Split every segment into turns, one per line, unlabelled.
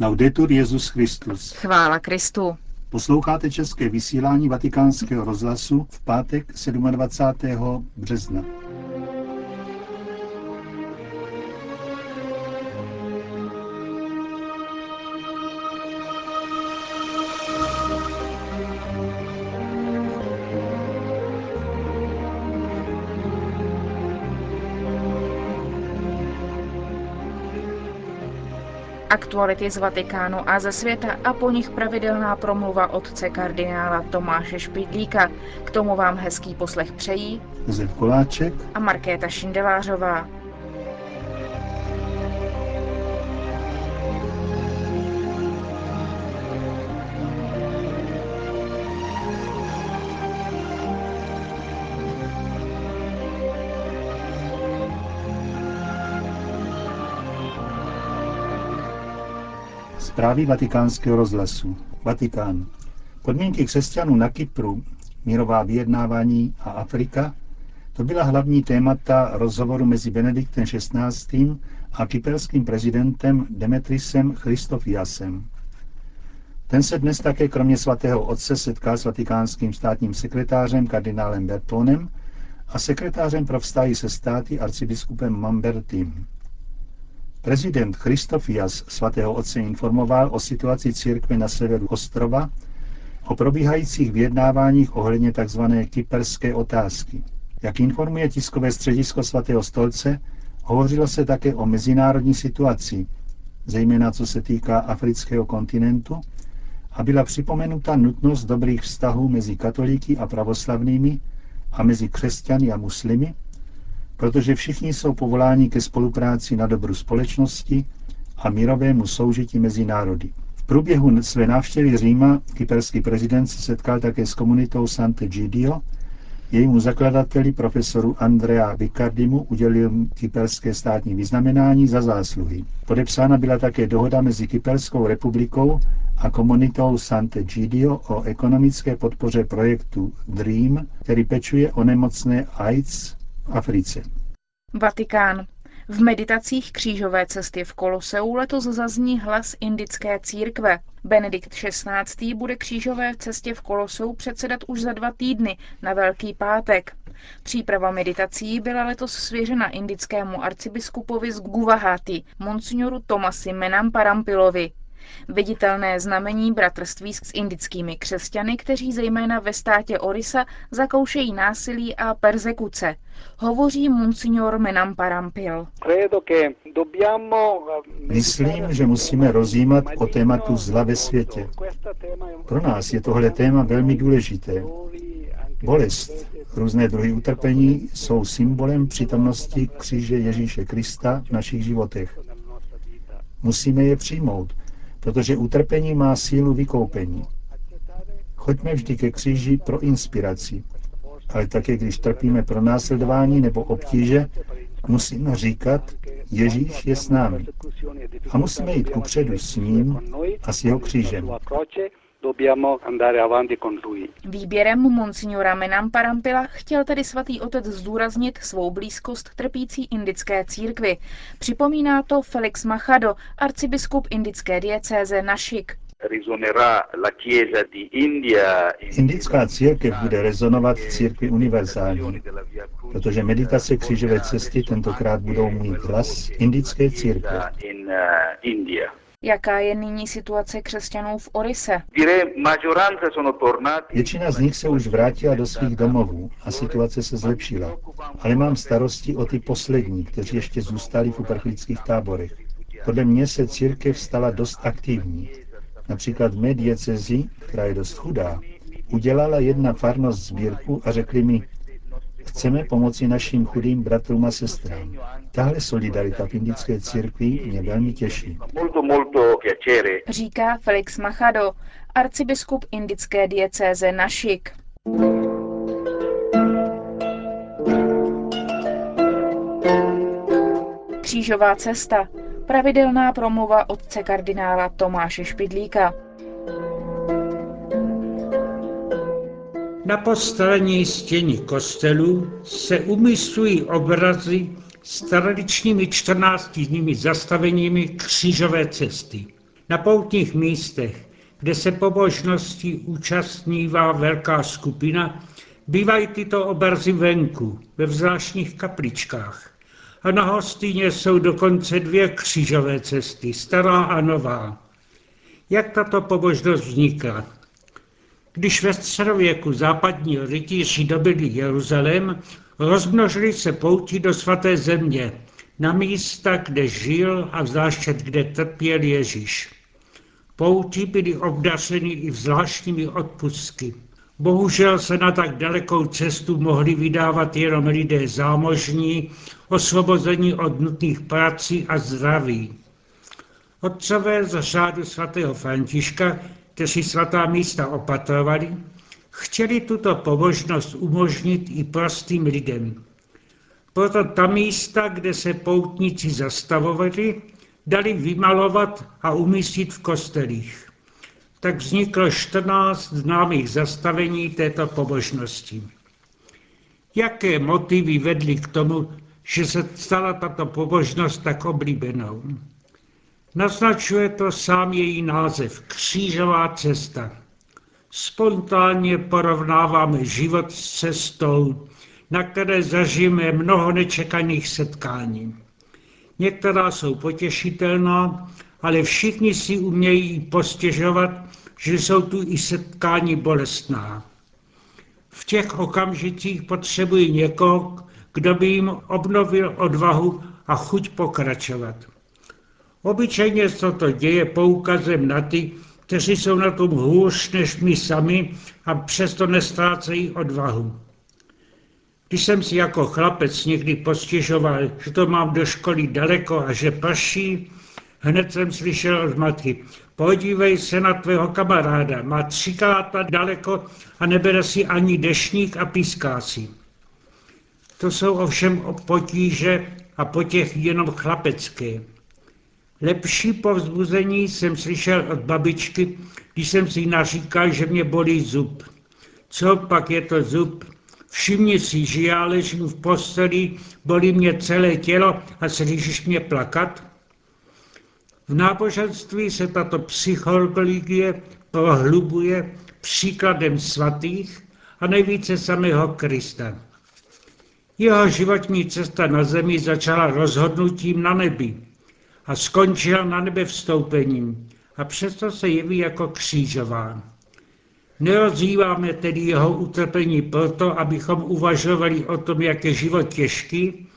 Laudetur Jezus Christus.
Chvála Kristu.
Posloucháte české vysílání Vatikánského rozhlasu v pátek 27. března.
Aktuality z Vatikánu a ze světa a po nich pravidelná promluva otce kardinála Tomáše Špidlíka. K tomu vám hezký poslech přejí
Josef Koláček
a Markéta Šindelářová.
Zprávy vatikánského rozhlasu. Vatikán. Podmínky křesťanů na Kypru, mírová vyjednávání a Afrika, to byla hlavní témata rozhovoru mezi Benediktem XVI. a kyperským prezidentem Demetrisem Christofiasem. Ten se dnes také kromě svatého otce setká s vatikánským státním sekretářem kardinálem Bertonem a sekretářem pro vztahy se státy arcibiskupem Mambertim. Prezident Christofias svatého otce informoval o situaci církve na severu ostrova, o probíhajících vyjednáváních ohledně tzv. kyperské otázky. Jak informuje tiskové středisko svatého stolce, hovořilo se také o mezinárodní situaci, zejména co se týká afrického kontinentu, a byla připomenuta nutnost dobrých vztahů mezi katolíky a pravoslavnými a mezi křesťany a muslimy, protože všichni jsou povoláni ke spolupráci na dobru společnosti a mírovému soužití mezi národy. V průběhu své návštěvy Říma kyperský prezident se setkal také s komunitou Sant'Egidio, jejímu zakladateli profesoru Andrea Vicardimu udělil kyperské státní vyznamenání za zásluhy. Podepsána byla také dohoda mezi Kyperskou republikou a komunitou Sant'Egidio o ekonomické podpoře projektu DREAM, který pečuje o nemocné AIDS Africe.
Vatikán. V meditacích křížové cesty v Koloseu letos zazní hlas indické církve. Benedikt XVI. bude křížové cestě v Koloseu předsedat už za dva týdny na Velký pátek. Příprava meditací byla letos svěřena indickému arcibiskupovi z Guwahati, monsignoru Tomasi Menamparampilovi. Viditelné znamení bratrství s indickými křesťany, kteří zejména ve státě Orisa zakoušejí násilí a persekuce. Hovoří monsignor Menamparampil.
Myslím, že musíme rozjímat o tématu zla ve světě. Pro nás je tohle téma velmi důležité. Bolest, různé druhy utrpení jsou symbolem přítomnosti kříže Ježíše Krista v našich životech. Musíme je přijmout, protože utrpení má sílu vykoupení. Choďme vždy ke kříži pro inspiraci, ale také když trpíme pro následování nebo obtíže, musíme říkat, Ježíš je s námi. A musíme jít kupředu s ním a s jeho křížem.
Výběrem monsignora Menamparampila chtěl tedy svatý otec zdůraznit svou blízkost trpící indické církvy. Připomíná to Felix Machado, arcibiskup indické diecéze Našik.
Indická církev bude rezonovat v církvi univerzální, protože meditace křížové cesty tentokrát budou mít hlas indické církve.
Jaká je nyní situace křesťanů v Orise?
Většina z nich se už vrátila do svých domovů a situace se zlepšila. Ale mám starosti o ty poslední, kteří ještě zůstali v uprchlických táborech. Podle mě se církev stala dost aktivní. Například v mé diecezi, která je dost chudá, udělala jedna farnost sbírku a řekli mi, chceme pomoci našim chudým bratrům a sestrám. Tahle solidarita v indické církvi mě velmi těší.
Říká Felix Machado, arcibiskup indické diecéze Našik. Křížová cesta. Pravidelná promluva otce kardinála Tomáše Špidlíka.
Na postelní stění kostelů se umístují obrazy s tradičními 14 dními zastaveními křížové cesty. Na poutních místech, kde se pobožností účastnívá velká skupina, bývají tyto obrazy venku, ve zvláštních kapličkách. A na hostině jsou dokonce dvě křížové cesty, stará a nová. Jak tato pobožnost vznikla? Když ve středověku západní rytíři dobili Jeruzalém, rozmnožili se pouti do svaté země, na místa, kde žil a zvláště kde trpěl Ježíš. Pouti byly obdařeny i zvláštními odpustky. Bohužel se na tak dalekou cestu mohli vydávat jenom lidé zámožní, osvobození od nutných prací a zdraví. Otcové za řádu svatého Františka, kteří svatá místa opatrovali, chtěli tuto pobožnost umožnit i prostým lidem. Proto ta místa, kde se poutníci zastavovali, dali vymalovat a umístit v kostelích. Tak vzniklo 14 známých zastavení této pobožnosti. Jaké motivy vedly k tomu, že se stala tato pobožnost tak oblíbenou? Naznačuje to sám její název Křížová cesta. Spontánně porovnáváme život s cestou, na které zažijeme mnoho nečekaných setkání. Některá jsou potěšitelná, ale všichni si umějí postěžovat, že jsou tu i setkání bolestná. V těch okamžicích potřebují někoho, kdo by jim obnovil odvahu a chuť pokračovat. Obyčejně se to děje poukazem na ty, kteří jsou na tom hůř než my sami a přesto nestrácejí odvahu. Když jsem si jako chlapec někdy postěžoval, že to mám do školy daleko a že prší, hned jsem slyšel od matky, podívej se na tvého kamaráda, má třikrát daleko a nebere si ani dešník a píská si. To jsou ovšem potíže a potěch jenom chlapecké. Lepší povzbuzení jsem slyšel od babičky, když jsem si naříkal, že mě bolí zub. Co pak je to zub? Všimni si, že já ležím v posteli, bolí mě celé tělo a slyšíš mě plakat? V náboženství se tato psychologie prohlubuje příkladem svatých a nejvíce samého Krista. Jeho životní cesta na zemi začala rozhodnutím na nebi a skončila na nebe vstoupením a přesto se jeví jako křížová. Nerozjíváme tedy jeho utrpení proto, abychom uvažovali o tom, jak je život těžký,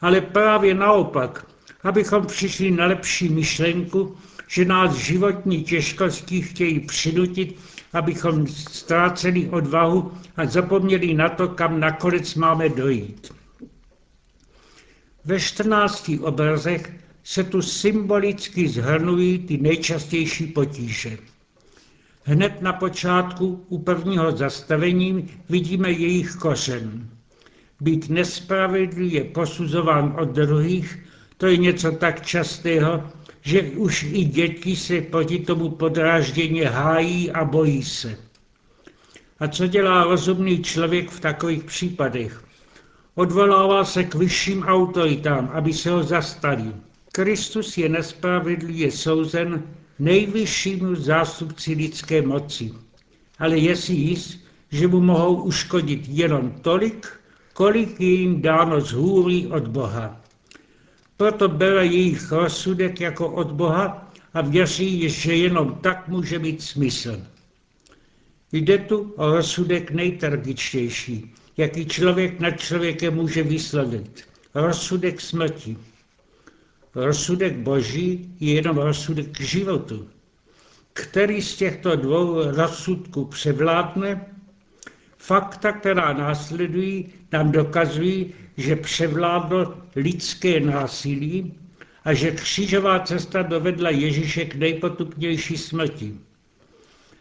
ale právě naopak, abychom přišli na lepší myšlenku, že nás životní těžkosti chtějí přinutit, abychom ztráceli odvahu a zapomněli na to, kam nakonec máme dojít. Ve 14 obrazech se tu symbolicky zhrnují ty nejčastější potíže. Hned na počátku u prvního zastavení vidíme jejich kořen. Být nespravedlivě posuzován od druhých, to je něco tak častého, že už i děti se proti tomu podrážděně hájí a bojí se. A co dělá rozumný člověk v takových případech? Odvolává se k vyšším autoritám, aby se ho zastali. Kristus je nespravedlivě souzen nejvyššímu zástupci lidské moci, ale je si jist, že mu mohou uškodit jenom tolik, kolik je jim dáno z hůry od Boha. Proto bere jejich rozsudek jako od Boha a věří, že jenom tak může mít smysl. Jde tu o rozsudek nejtragičtější, jaký člověk nad člověkem může vyslovit. Rozsudek smrti. Rozsudek boží je jenom rozsudek k životu. Který z těchto dvou rozsudků převládne, fakta, která následují, nám dokazují, že převládlo lidské násilí a že křížová cesta dovedla Ježíše k nejpotupnější smrti.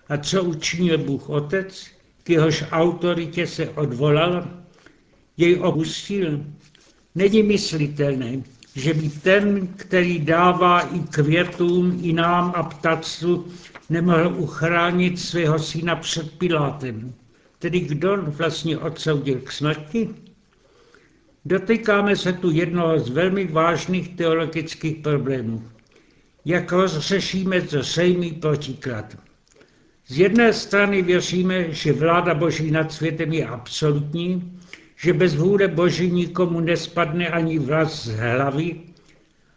A co učinil Bůh Otec, k jehož autoritě se odvolal, jej opustil? Není myslitelné, že by ten, který dává i květům, i nám a ptactvu, nemohl uchránit svého syna před Pilátem. Tedy kdo vlastně odsoudil k smrti? Dotýkáme se tu jednoho z velmi vážných teologických problémů. jak rozřešíme to sejmý protiklad. Z jedné strany věříme, že vláda Boží nad světem je absolutní, že bez vůle Boží nikomu nespadne ani vlas z hlavy,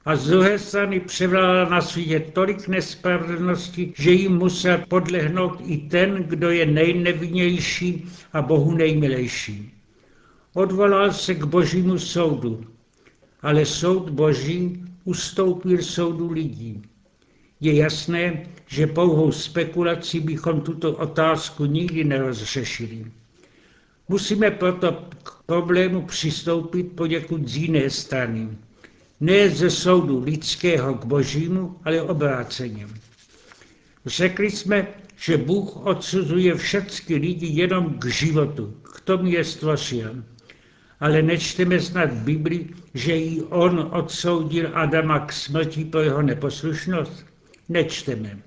a z druhé strany převládá na světě tolik nespravedlnosti, že jim musel podlehnout i ten, kdo je nejnevinnější a Bohu nejmilejší. Odvolal se k božímu soudu, ale soud boží ustoupil soudu lidí. Je jasné, že pouhou spekulací bychom tuto otázku nikdy nerozřešili. Musíme proto k problému přistoupit poděkud z jiné strany. Ne ze soudu lidského k božímu, ale obráceně. Řekli jsme, že Bůh odsuzuje všechny lidi jenom k životu. K tomu je stvořil ale nečteme snad v Bibli, že i on odsoudil Adama k smrti pro jeho neposlušnost? Nečteme.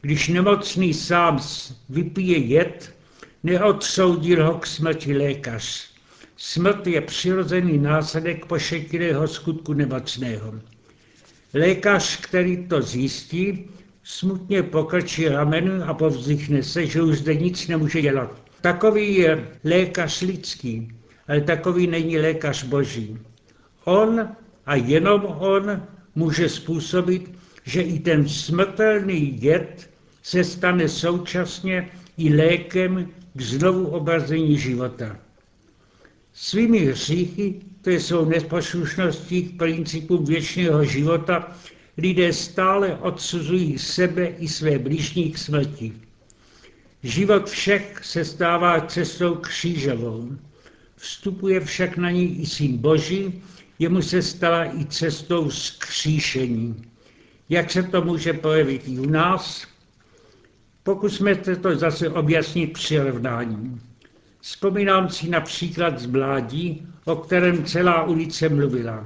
Když nemocný sám vypije jed, neodsoudil ho k smrti lékař. Smrt je přirozený následek pošetilého skutku nemocného. Lékař, který to zjistí, smutně pokrčí ramenu a povzdychne se, že už zde nic nemůže dělat. Takový je lékař lidský, ale takový není lékař boží. On a jenom on může způsobit, že i ten smrtelný jed se stane současně i lékem k znovu obrazení života. Svými hříchy, to jsou neposlušností k principům věčného života, lidé stále odsuzují sebe i své blížní k smrti. Život všech se stává cestou křížovou. Vstupuje však na ní i Syn Boží, jemu se stala i cestou zkříšení. Jak se to může projevit i u nás? Pokusme se to zase objasnit přirovnáním. Vzpomínám si například z Bládí, o kterém celá ulice mluvila.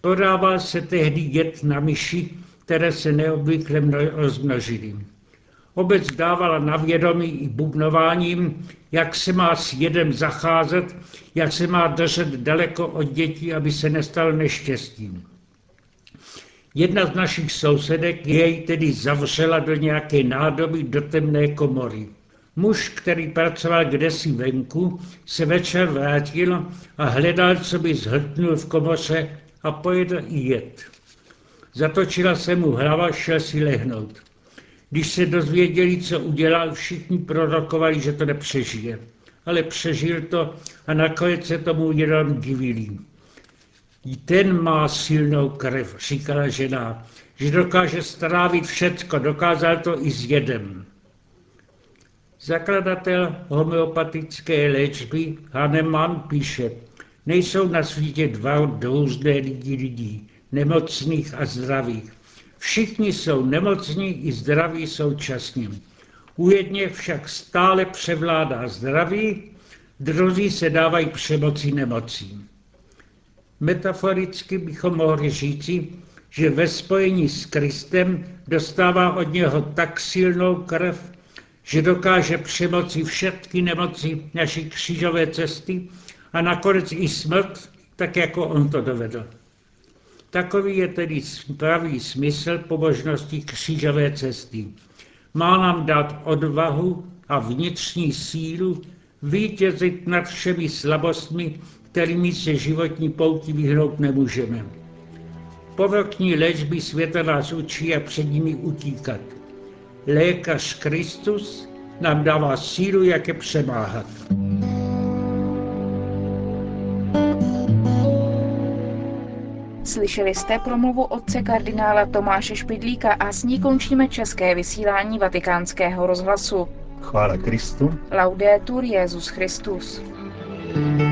Podával se tehdy jed na myši, které se neobvykle rozmnožily. Obec dávala na vědomí i bubnováním, jak se má s jedem zacházet, jak se má držet daleko od dětí, aby se nestal neštěstím. Jedna z našich sousedek jej tedy zavřela do nějaké nádoby do temné komory. Muž, který pracoval kdesi venku, se večer vrátil a hledal, co by zhltnul v komoře a pojedl i jed. Zatočila se mu hlava, šel si lehnout. Když se dozvěděli, co udělal, všichni prorokovali, že to nepřežije. Ale přežil to a nakonec se tomu jenom divili. Ten má silnou krev, říkala žena, že dokáže strávit všecko, dokázal to i s jedem. Zakladatel homeopatické léčby Hahnemann píše, nejsou na světě dva různé lidi lidí, nemocných a zdravých. Všichni jsou nemocní i zdraví současně. U jedněch však stále převládá zdraví, druzí se dávají přemocí nemocí. Metaforicky bychom mohli říci, že ve spojení s Kristem dostává od něho tak silnou krev, že dokáže přemoci všechny nemoci naší křížové cesty a nakonec i smrt, tak jako on to dovedl. Takový je tedy pravý smysl pobožnosti křížové cesty. Má nám dát odvahu a vnitřní sílu vítězit nad všemi slabostmi, kterými se životní pouti vyhnout nemůžeme. Povrchní léčby světa nás učí a před nimi utíkat. Lékař Kristus nám dává sílu, jak je přemáhat.
Slyšeli jste promluvu otce kardinála Tomáše Špidlíka a s ní končíme české vysílání vatikánského rozhlasu.
Chvála Kristu.
Laudetur Jezus Christus. thank you